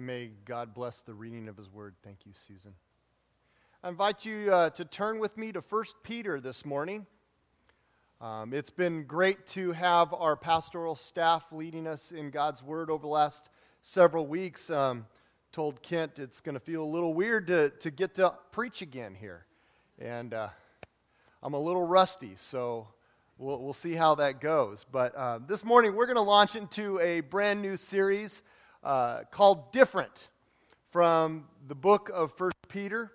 And may God bless the reading of his word. Thank you, Susan. I invite you uh, to turn with me to 1 Peter this morning. Um, it's been great to have our pastoral staff leading us in God's word over the last several weeks. Um, told Kent it's going to feel a little weird to, to get to preach again here. And uh, I'm a little rusty, so we'll, we'll see how that goes. But uh, this morning, we're going to launch into a brand new series uh, called Different from the book of First Peter.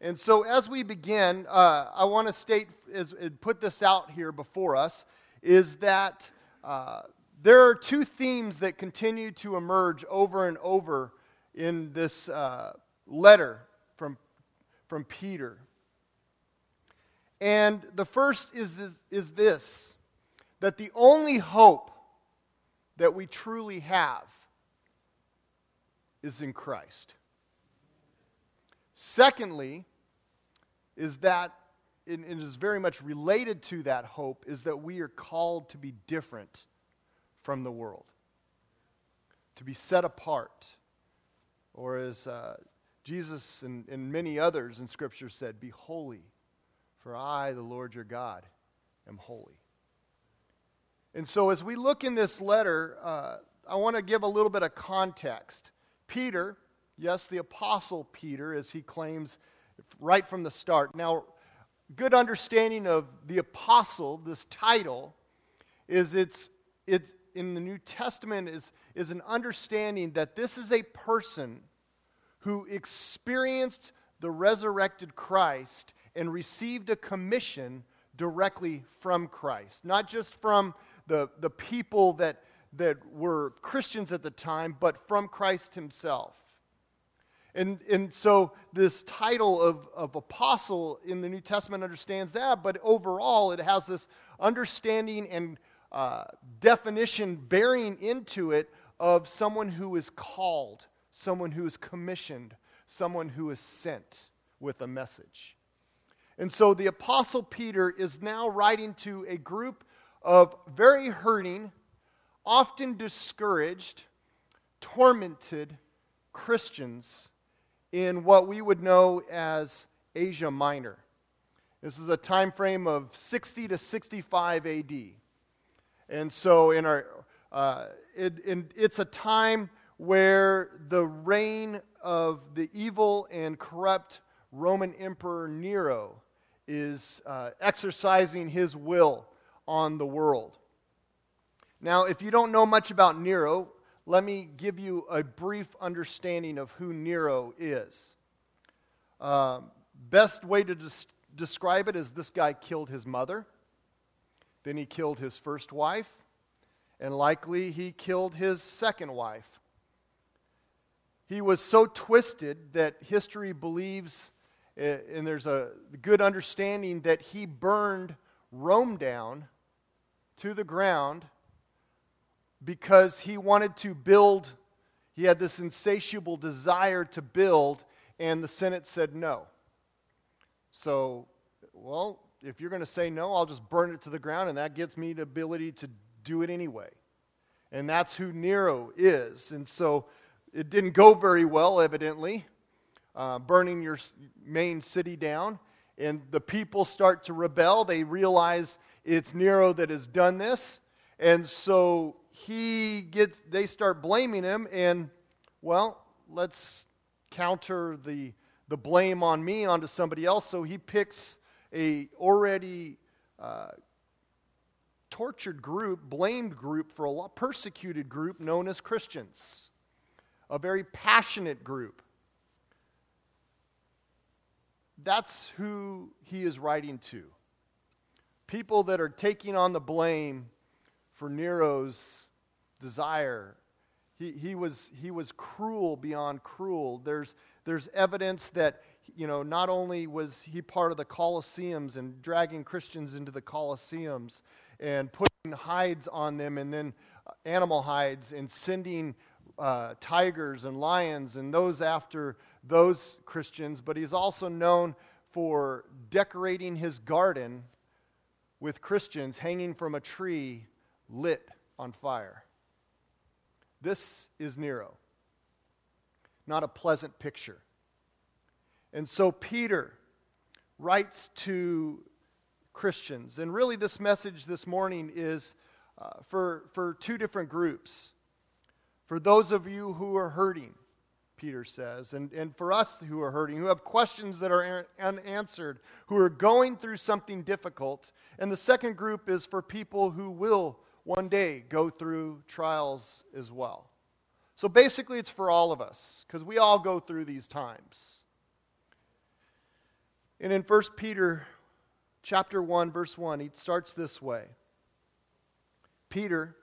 And so, as we begin, uh, I want to state, put this out here before us, is that uh, there are two themes that continue to emerge over and over in this uh, letter from, from Peter. And the first is this, is this that the only hope that we truly have is in Christ. Secondly, is that, it is very much related to that hope, is that we are called to be different from the world, to be set apart. Or as uh, Jesus and, and many others in Scripture said, Be holy, for I, the Lord your God, am holy. And so, as we look in this letter, uh, I want to give a little bit of context. Peter, yes, the Apostle Peter, as he claims right from the start. Now, good understanding of the Apostle, this title, is it's, it's in the New Testament is, is an understanding that this is a person who experienced the resurrected Christ and received a commission directly from Christ. Not just from the, the people that that were Christians at the time, but from Christ himself. And, and so this title of, of apostle in the New Testament understands that, but overall it has this understanding and uh, definition bearing into it of someone who is called, someone who is commissioned, someone who is sent with a message. And so the apostle Peter is now writing to a group of very hurting, often discouraged, tormented Christians in what we would know as Asia Minor. This is a time frame of 60 to 65 AD. And so in our, uh, it, in, it's a time where the reign of the evil and corrupt Roman Emperor Nero is uh, exercising his will on the world. Now, if you don't know much about Nero, let me give you a brief understanding of who Nero is. Um, best way to des- describe it is this guy killed his mother, then he killed his first wife, and likely he killed his second wife. He was so twisted that history believes, eh, and there's a good understanding, that he burned Rome down to the ground because he wanted to build, he had this insatiable desire to build, and the Senate said no. So, well, if you're going to say no, I'll just burn it to the ground, and that gets me the ability to do it anyway. And that's who Nero is. And so it didn't go very well, evidently, uh, burning your main city down. And the people start to rebel. They realize it's Nero that has done this. And so he gets, they start blaming him, and, well, let's counter the, the blame on me onto somebody else. So he picks a already uh, tortured group, blamed group for a lot, persecuted group known as Christians, a very passionate group. That's who he is writing to. People that are taking on the blame for Nero's desire. He, he, was, he was cruel beyond cruel. There's, there's evidence that, you know, not only was he part of the Colosseums and dragging Christians into the Colosseums and putting hides on them and then uh, animal hides and sending uh, tigers and lions and those after those Christians, but he's also known for decorating his garden with Christians hanging from a tree lit on fire. This is Nero. not a pleasant picture. And so Peter writes to Christians. And really, this message this morning is uh, for, for two different groups. For those of you who are hurting, Peter says, and, and for us who are hurting, who have questions that are unanswered, who are going through something difficult. And the second group is for people who will one day go through trials as well. So basically, it's for all of us, because we all go through these times. And in 1 Peter chapter 1, verse 1, he starts this way Peter,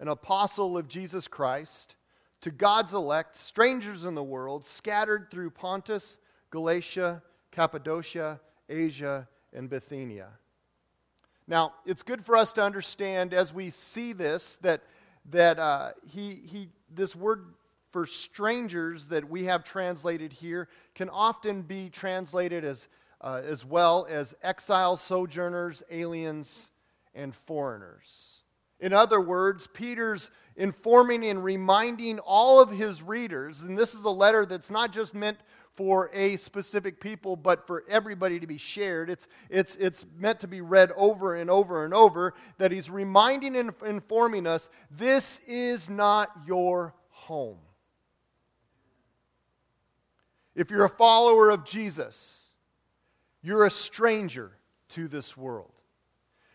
an apostle of Jesus Christ, to God's elect, strangers in the world, scattered through Pontus, Galatia, Cappadocia, Asia, and Bithynia. Now, it's good for us to understand as we see this that, that uh, he, he, this word for strangers that we have translated here can often be translated as, uh, as well as exiles, sojourners, aliens, and foreigners. In other words, Peter's informing and reminding all of his readers, and this is a letter that's not just meant for a specific people, but for everybody to be shared. It's, it's, it's meant to be read over and over and over, that he's reminding and informing us this is not your home. If you're a follower of Jesus, you're a stranger to this world.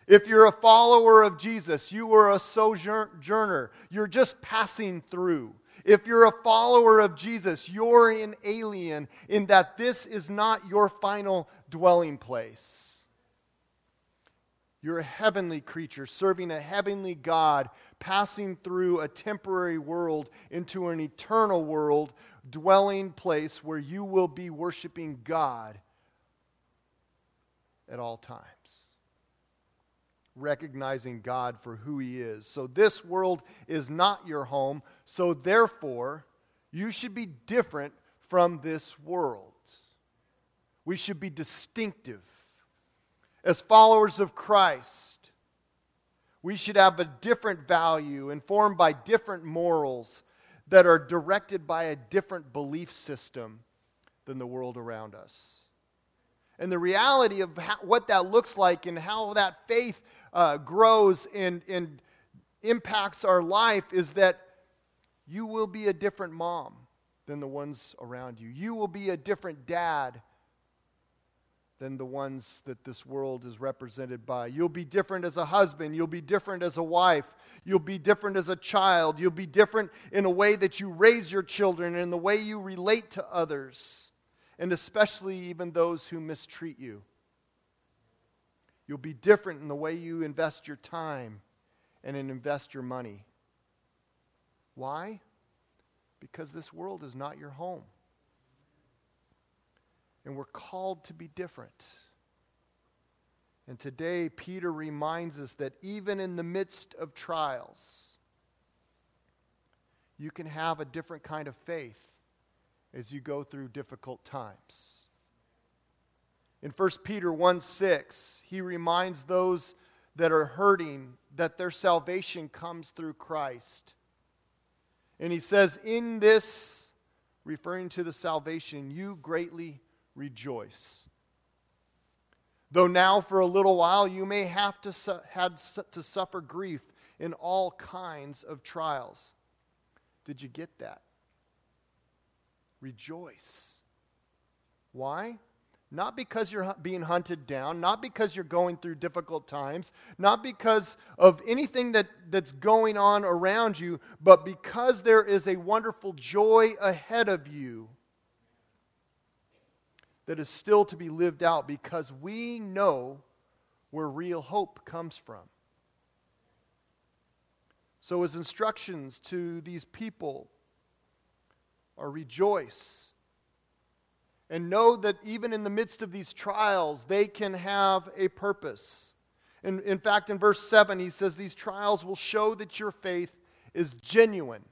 If you're a follower of Jesus, you are a sojourner. You're just passing through. If you're a follower of Jesus, you're an alien in that this is not your final dwelling place. You're a heavenly creature serving a heavenly God, passing through a temporary world into an eternal world, dwelling place where you will be worshiping God at all times recognizing God for who He is. So, this world is not your home, so therefore, you should be different from this world. We should be distinctive. As followers of Christ, we should have a different value, informed by different morals that are directed by a different belief system than the world around us. And the reality of how, what that looks like and how that faith uh, grows and, and impacts our life is that you will be a different mom than the ones around you. You will be a different dad than the ones that this world is represented by. You'll be different as a husband. You'll be different as a wife. You'll be different as a child. You'll be different in a way that you raise your children, in the way you relate to others, and especially even those who mistreat you. You'll be different in the way you invest your time and invest your money. Why? Because this world is not your home. And we're called to be different. And today, Peter reminds us that even in the midst of trials, you can have a different kind of faith as you go through difficult times. In 1 Peter 1 6, he reminds those that are hurting that their salvation comes through Christ. And he says, In this, referring to the salvation, you greatly rejoice. Though now, for a little while, you may have to, su- had su- to suffer grief in all kinds of trials. Did you get that? Rejoice. Why? Not because you're being hunted down, not because you're going through difficult times, not because of anything that, that's going on around you, but because there is a wonderful joy ahead of you that is still to be lived out because we know where real hope comes from. So, his instructions to these people are rejoice and know that even in the midst of these trials, they can have a purpose. In, in fact, in verse 7, he says, These trials will show that your faith is genuine.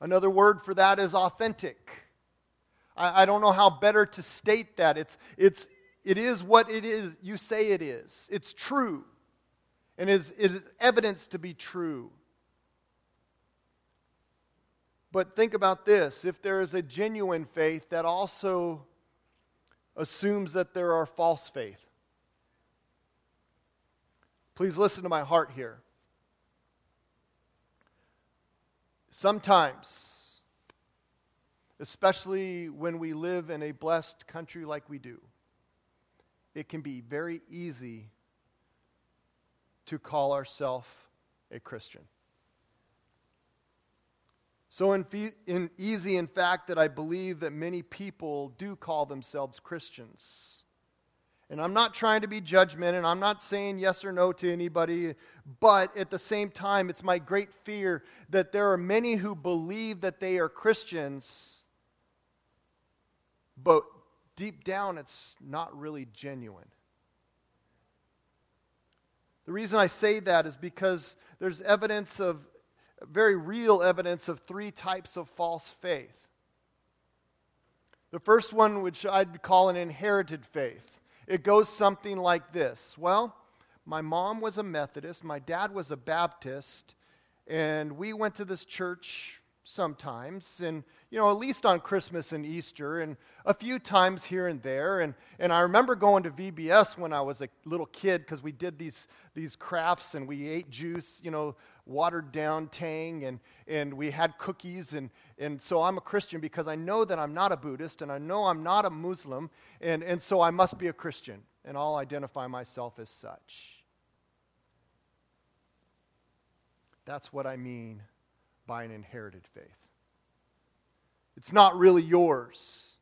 Another word for that is authentic. I, I don't know how better to state that. It's, it's, it is what it is you say it is, it's true, and is, it is evidence to be true. But think about this if there is a genuine faith, that also assumes that there are false faith. Please listen to my heart here. Sometimes, especially when we live in a blessed country like we do, it can be very easy to call ourselves a Christian. So in, in easy, in fact, that I believe that many people do call themselves Christians. And I'm not trying to be judgment, and I'm not saying yes or no to anybody, but at the same time, it's my great fear that there are many who believe that they are Christians, but deep down, it's not really genuine. The reason I say that is because there's evidence of, very real evidence of three types of false faith. The first one, which I'd call an inherited faith, it goes something like this Well, my mom was a Methodist, my dad was a Baptist, and we went to this church sometimes, and you know, at least on Christmas and Easter, and a few times here and there. And, and I remember going to VBS when I was a little kid because we did these, these crafts and we ate juice, you know, watered down tang, and, and we had cookies. And, and so I'm a Christian because I know that I'm not a Buddhist and I know I'm not a Muslim, and, and so I must be a Christian, and I'll identify myself as such. That's what I mean by an inherited faith. It's not really yours.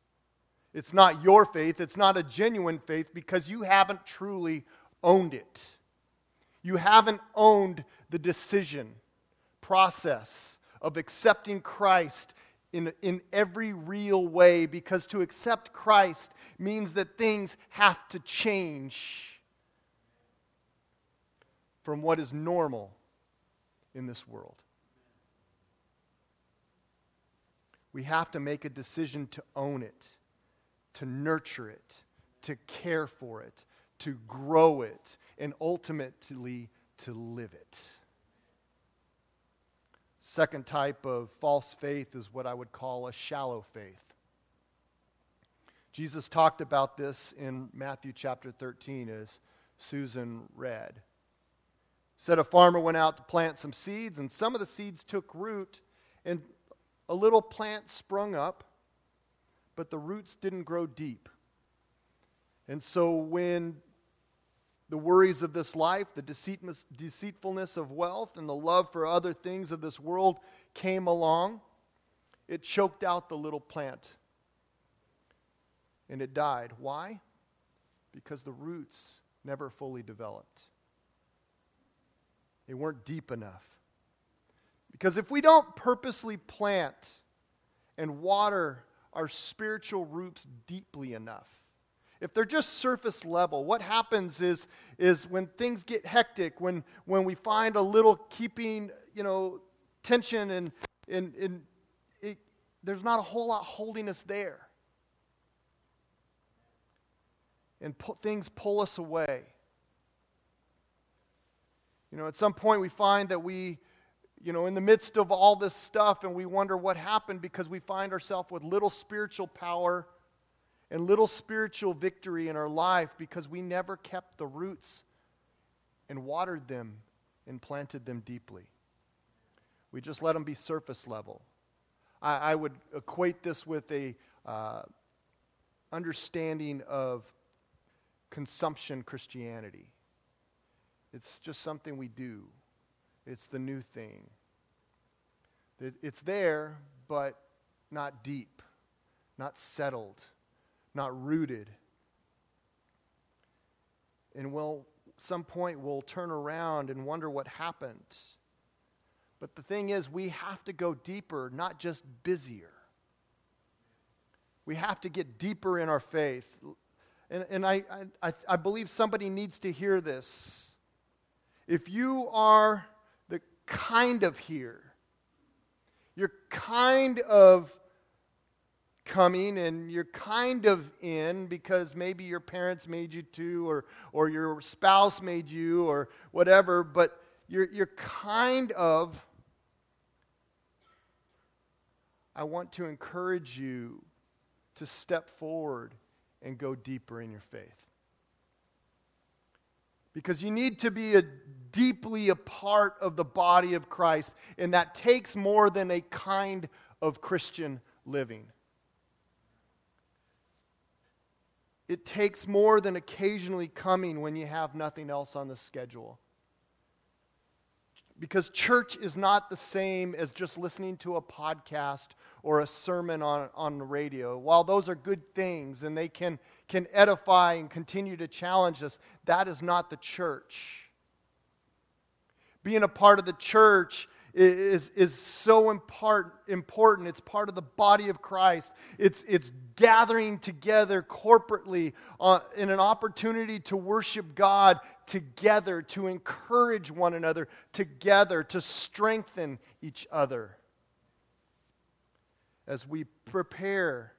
It's not your faith. It's not a genuine faith because you haven't truly owned it. You haven't owned the decision process of accepting Christ in, in every real way because to accept Christ means that things have to change from what is normal in this world. We have to make a decision to own it, to nurture it, to care for it, to grow it, and ultimately to live it. Second type of false faith is what I would call a shallow faith. Jesus talked about this in Matthew chapter 13 as Susan read. Said a farmer went out to plant some seeds, and some of the seeds took root and a little plant sprung up, but the roots didn't grow deep. And so when the worries of this life, the deceitfulness of wealth, and the love for other things of this world came along, it choked out the little plant and it died. Why? Because the roots never fully developed, they weren't deep enough. Because if we don't purposely plant and water our spiritual roots deeply enough, if they're just surface level, what happens is, is when things get hectic, when, when we find a little keeping, you know, tension and, and, and it, there's not a whole lot holding us there. And pu- things pull us away. You know, at some point we find that we you know, in the midst of all this stuff, and we wonder what happened because we find ourselves with little spiritual power and little spiritual victory in our life because we never kept the roots and watered them and planted them deeply. We just let them be surface level. I, I would equate this with a uh, understanding of consumption Christianity. It's just something we do. It's the new thing. It's there, but not deep, not settled, not rooted. And we'll, some point, we'll turn around and wonder what happened. But the thing is, we have to go deeper, not just busier. We have to get deeper in our faith. And, and I, I, I believe somebody needs to hear this. If you are the kind of here. You're kind of coming and you're kind of in because maybe your parents made you to or, or your spouse made you or whatever, but you're, you're kind of I want to encourage you to step forward and go deeper in your faith. Because you need to be a, deeply a part of the body of Christ, and that takes more than a kind of Christian living. It takes more than occasionally coming when you have nothing else on the schedule. Because church is not the same as just listening to a podcast or a sermon on, on the radio. While those are good things and they can, can edify and continue to challenge us, that is not the church. Being a part of the church is, is so important. It's part of the body of Christ. It's, it's gathering together corporately uh, in an opportunity to worship God together, to encourage one another together, to strengthen each other. As we prepare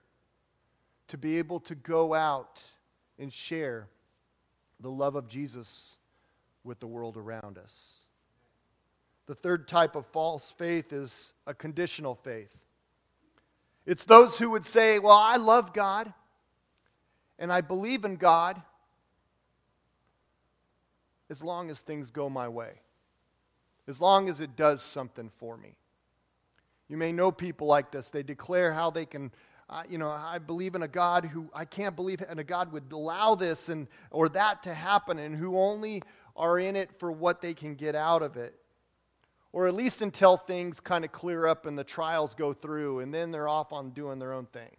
to be able to go out and share the love of Jesus with the world around us. The third type of false faith is a conditional faith. It's those who would say, Well, I love God and I believe in God as long as things go my way, as long as it does something for me. You may know people like this. They declare how they can, uh, you know, I believe in a God who I can't believe in a God would allow this and or that to happen, and who only are in it for what they can get out of it or at least until things kind of clear up and the trials go through, and then they're off on doing their own thing.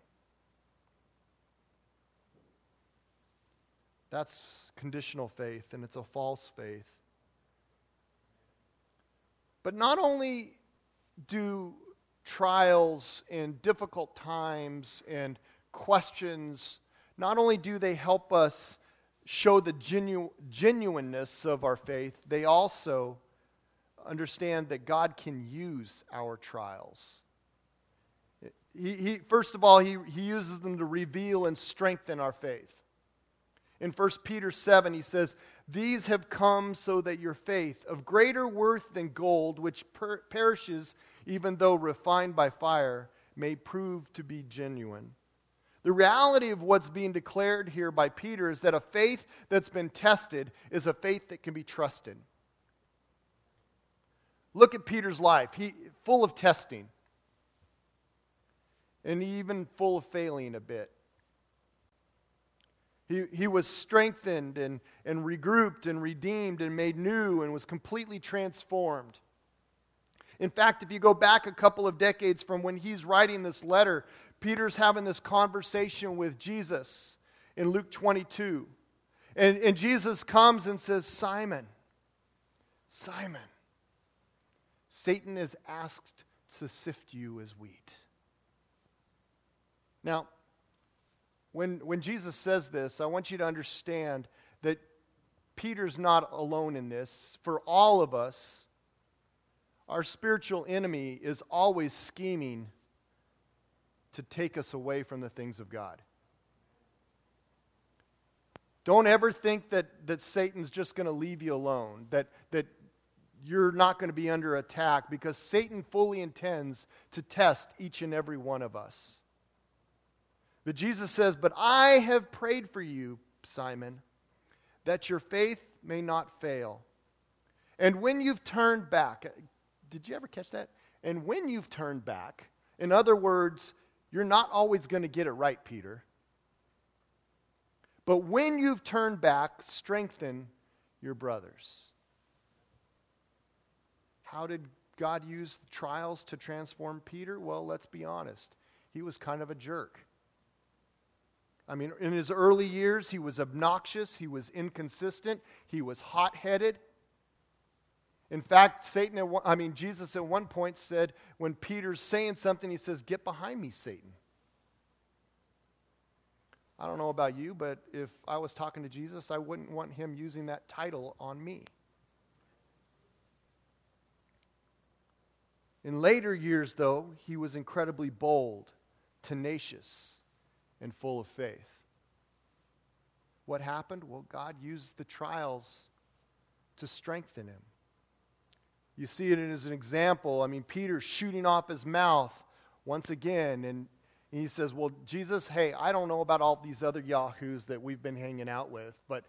That's conditional faith, and it's a false faith. But not only do trials and difficult times and questions, not only do they help us show the genu- genuineness of our faith, they also understand that God can use our trials. He, he, first of all, he, he uses them to reveal and strengthen our faith. In 1 Peter 7, he says, These have come so that your faith, of greater worth than gold, which per- perishes even though refined by fire, may prove to be genuine. The reality of what's being declared here by Peter is that a faith that's been tested is a faith that can be trusted. Look at Peter's life. He full of testing. And even full of failing a bit. He, he was strengthened and, and regrouped and redeemed and made new and was completely transformed. In fact, if you go back a couple of decades from when he's writing this letter, Peter's having this conversation with Jesus in Luke 22. And, and Jesus comes and says, Simon, Simon, Satan is asked to sift you as wheat. Now, when, when Jesus says this, I want you to understand that Peter's not alone in this. For all of us, our spiritual enemy is always scheming to take us away from the things of God. Don't ever think that, that Satan's just going to leave you alone, that, that you're not going to be under attack because Satan fully intends to test each and every one of us. But Jesus says, But I have prayed for you, Simon, that your faith may not fail. And when you've turned back, did you ever catch that? And when you've turned back, in other words, you're not always going to get it right, Peter. But when you've turned back, strengthen your brothers. How did God use trials to transform Peter? Well, let's be honest. He was kind of a jerk. I mean, in his early years, he was obnoxious, he was inconsistent, he was hot headed. In fact, Satan, one, I mean, Jesus at one point said, when Peter's saying something, he says, Get behind me, Satan. I don't know about you, but if I was talking to Jesus, I wouldn't want him using that title on me. In later years, though, he was incredibly bold, tenacious, and full of faith. What happened? Well, God used the trials to strengthen him. You see it as an example. I mean, Peter shooting off his mouth once again. And he says, Well, Jesus, hey, I don't know about all these other Yahoos that we've been hanging out with, but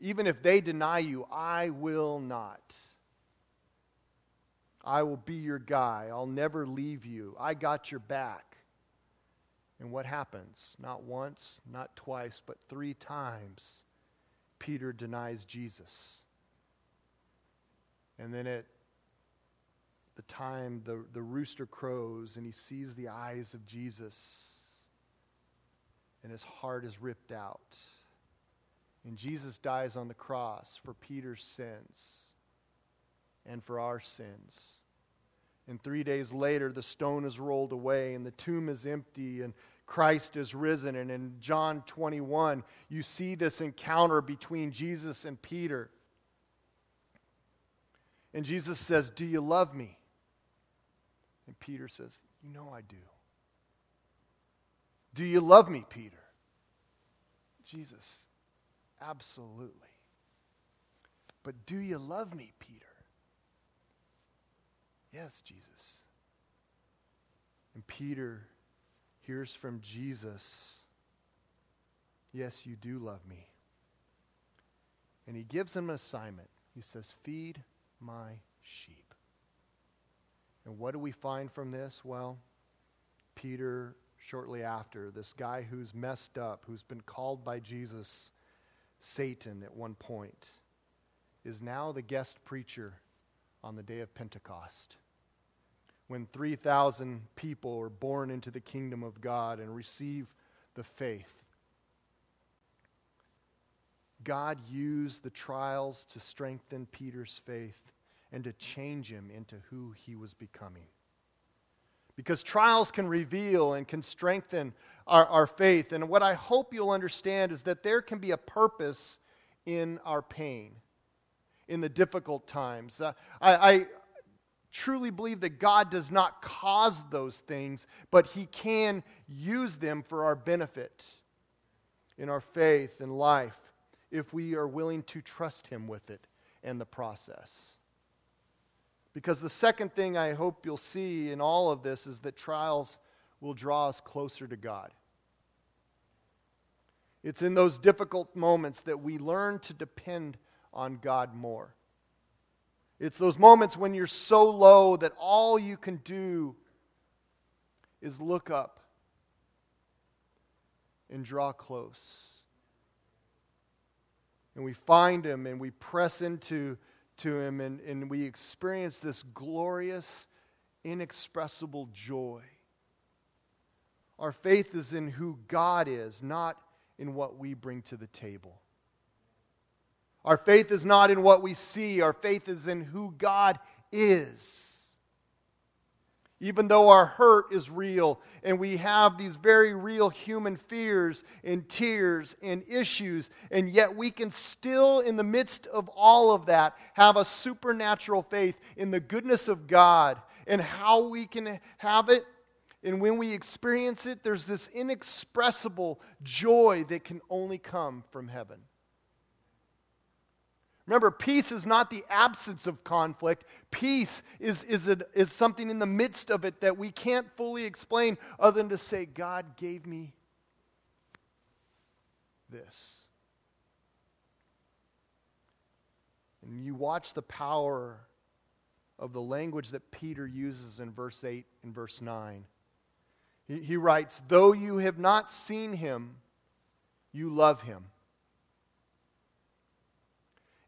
even if they deny you, I will not. I will be your guy. I'll never leave you. I got your back. And what happens? Not once, not twice, but three times, Peter denies Jesus. And then at the time the, the rooster crows and he sees the eyes of Jesus, and his heart is ripped out. And Jesus dies on the cross for Peter's sins and for our sins. And three days later, the stone is rolled away and the tomb is empty and Christ is risen. And in John 21, you see this encounter between Jesus and Peter. And Jesus says, Do you love me? And Peter says, You know I do. Do you love me, Peter? Jesus, absolutely. But do you love me, Peter? Yes, Jesus. And Peter hears from Jesus, Yes, you do love me. And he gives him an assignment. He says, Feed my sheep. And what do we find from this? Well, Peter, shortly after, this guy who's messed up, who's been called by Jesus Satan at one point, is now the guest preacher on the day of Pentecost. When 3,000 people are born into the kingdom of God and receive the faith. God used the trials to strengthen Peter's faith and to change him into who he was becoming. Because trials can reveal and can strengthen our, our faith. And what I hope you'll understand is that there can be a purpose in our pain, in the difficult times. Uh, I, I truly believe that God does not cause those things, but He can use them for our benefit in our faith and life if we are willing to trust Him with it and the process. Because the second thing I hope you'll see in all of this is that trials will draw us closer to God. It's in those difficult moments that we learn to depend on God more. It's those moments when you're so low that all you can do is look up and draw close. And we find Him and we press into to Him, and, and we experience this glorious, inexpressible joy. Our faith is in who God is, not in what we bring to the table. Our faith is not in what we see, our faith is in who God is. Even though our hurt is real and we have these very real human fears and tears and issues, and yet we can still, in the midst of all of that, have a supernatural faith in the goodness of God and how we can have it. And when we experience it, there's this inexpressible joy that can only come from heaven. Remember, peace is not the absence of conflict. Peace is, is, a, is something in the midst of it that we can't fully explain other than to say, God gave me this. And you watch the power of the language that Peter uses in verse 8 and verse 9. He, he writes, Though you have not seen him, you love him.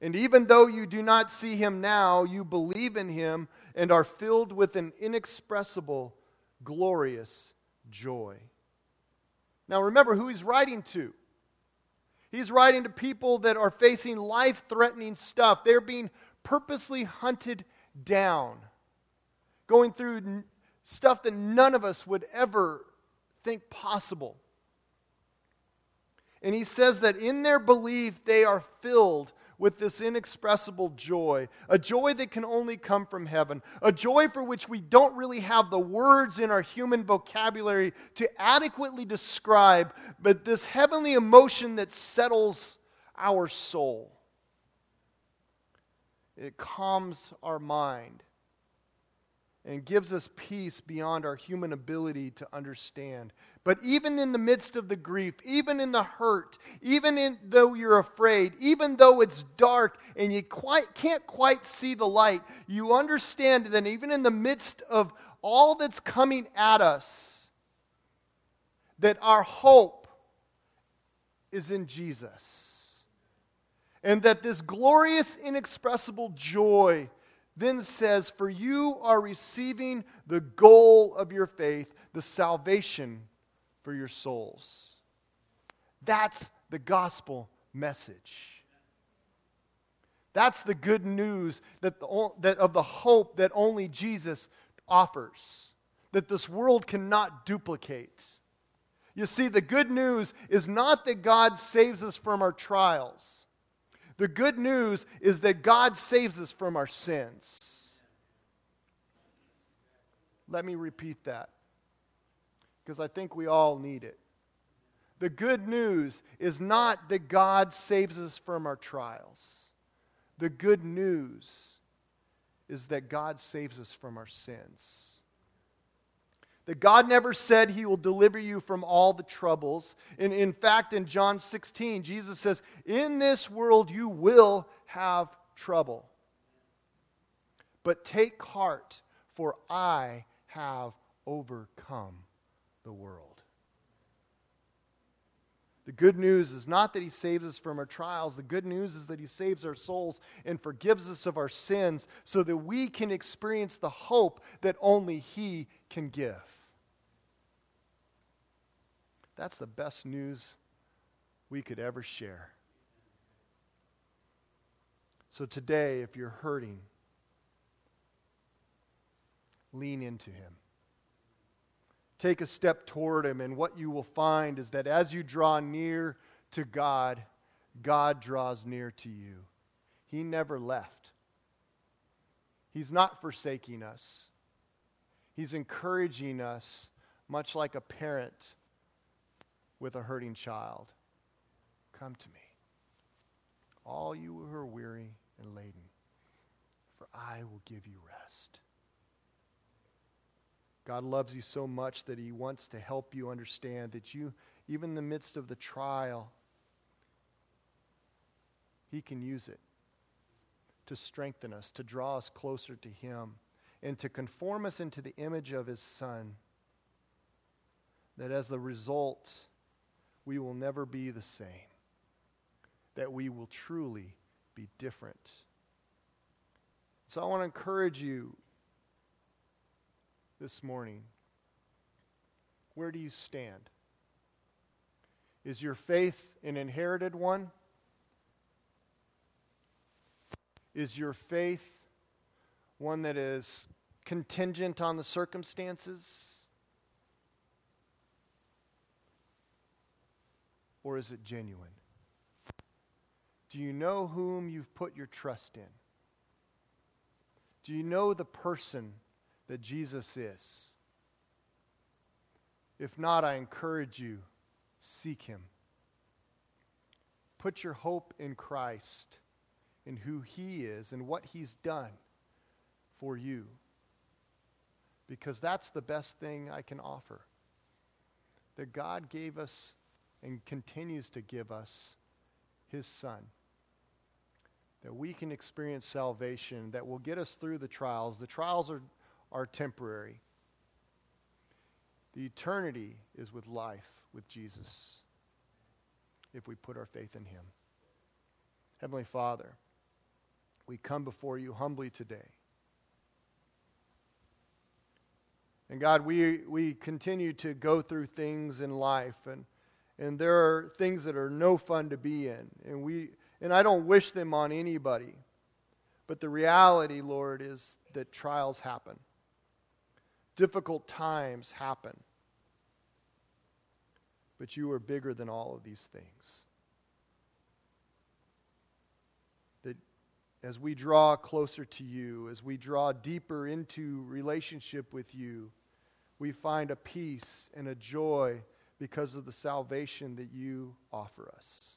And even though you do not see him now, you believe in him and are filled with an inexpressible, glorious joy. Now remember who he's writing to. He's writing to people that are facing life threatening stuff. They're being purposely hunted down, going through stuff that none of us would ever think possible. And he says that in their belief, they are filled with this inexpressible joy, a joy that can only come from heaven, a joy for which we don't really have the words in our human vocabulary to adequately describe, but this heavenly emotion that settles our soul. It calms our mind. And gives us peace beyond our human ability to understand. But even in the midst of the grief, even in the hurt, even in, though you're afraid, even though it's dark and you quite, can't quite see the light, you understand that even in the midst of all that's coming at us, that our hope is in Jesus. And that this glorious, inexpressible joy then says, For you are receiving the goal of your faith, the salvation for your souls. That's the gospel message. That's the good news that, the, that of the hope that only Jesus offers, that this world cannot duplicate. You see, the good news is not that God saves us from our trials. The good news is that God saves us from our sins. Let me repeat that because I think we all need it. The good news is not that God saves us from our trials. The good news is that God saves us from our sins. That God never said he will deliver you from all the troubles. And in fact, in John 16, Jesus says, In this world you will have trouble. But take heart, for I have overcome the world. The good news is not that He saves us from our trials. The good news is that He saves our souls and forgives us of our sins so that we can experience the hope that only He can give. That's the best news we could ever share. So today, if you're hurting, lean into Him take a step toward Him, and what you will find is that as you draw near to God, God draws near to you. He never left. He's not forsaking us. He's encouraging us, much like a parent with a hurting child. Come to me, all you who are weary and laden, for I will give you rest. God loves you so much that He wants to help you understand that you, even in the midst of the trial, He can use it to strengthen us, to draw us closer to Him, and to conform us into the image of His Son. That as the result, we will never be the same, that we will truly be different. So I want to encourage you this morning, where do you stand? Is your faith an inherited one? Is your faith one that is contingent on the circumstances? Or is it genuine? Do you know whom you've put your trust in? Do you know the person that Jesus is? If not, I encourage you, seek him. Put your hope in Christ, in who he is, and what he's done for you. Because that's the best thing I can offer. That God gave us and continues to give us his Son that we can experience salvation that will get us through the trials. The trials are are temporary. The eternity is with life with Jesus if we put our faith in Him. Heavenly Father, we come before you humbly today. And God, we, we continue to go through things in life, and, and there are things that are no fun to be in. And, we, and I don't wish them on anybody. But the reality, Lord, is that trials happen difficult times happen. But you are bigger than all of these things. That as we draw closer to you, as we draw deeper into relationship with you, we find a peace and a joy because of the salvation that you offer us.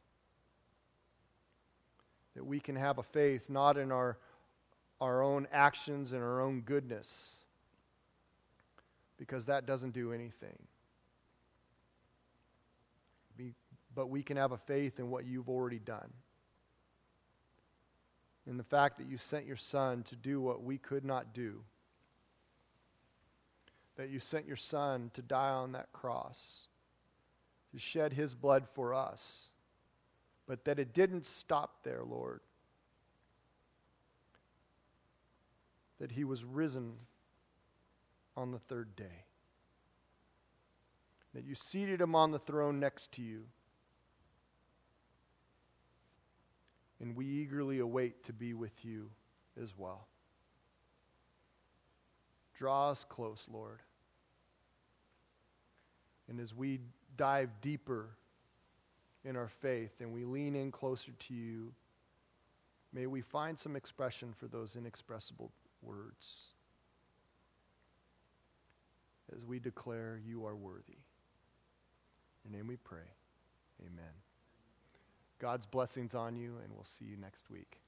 That we can have a faith not in our, our own actions and our own goodness because that doesn't do anything. Be, but we can have a faith in what you've already done. In the fact that you sent your son to do what we could not do. That you sent your son to die on that cross, shed his blood for us. But that it didn't stop there, Lord. That he was risen on the third day. That you seated him on the throne next to you. And we eagerly await to be with you as well. Draw us close, Lord. And as we dive deeper in our faith and we lean in closer to you, may we find some expression for those inexpressible words as we declare you are worthy. In your name we pray. Amen. God's blessings on you, and we'll see you next week.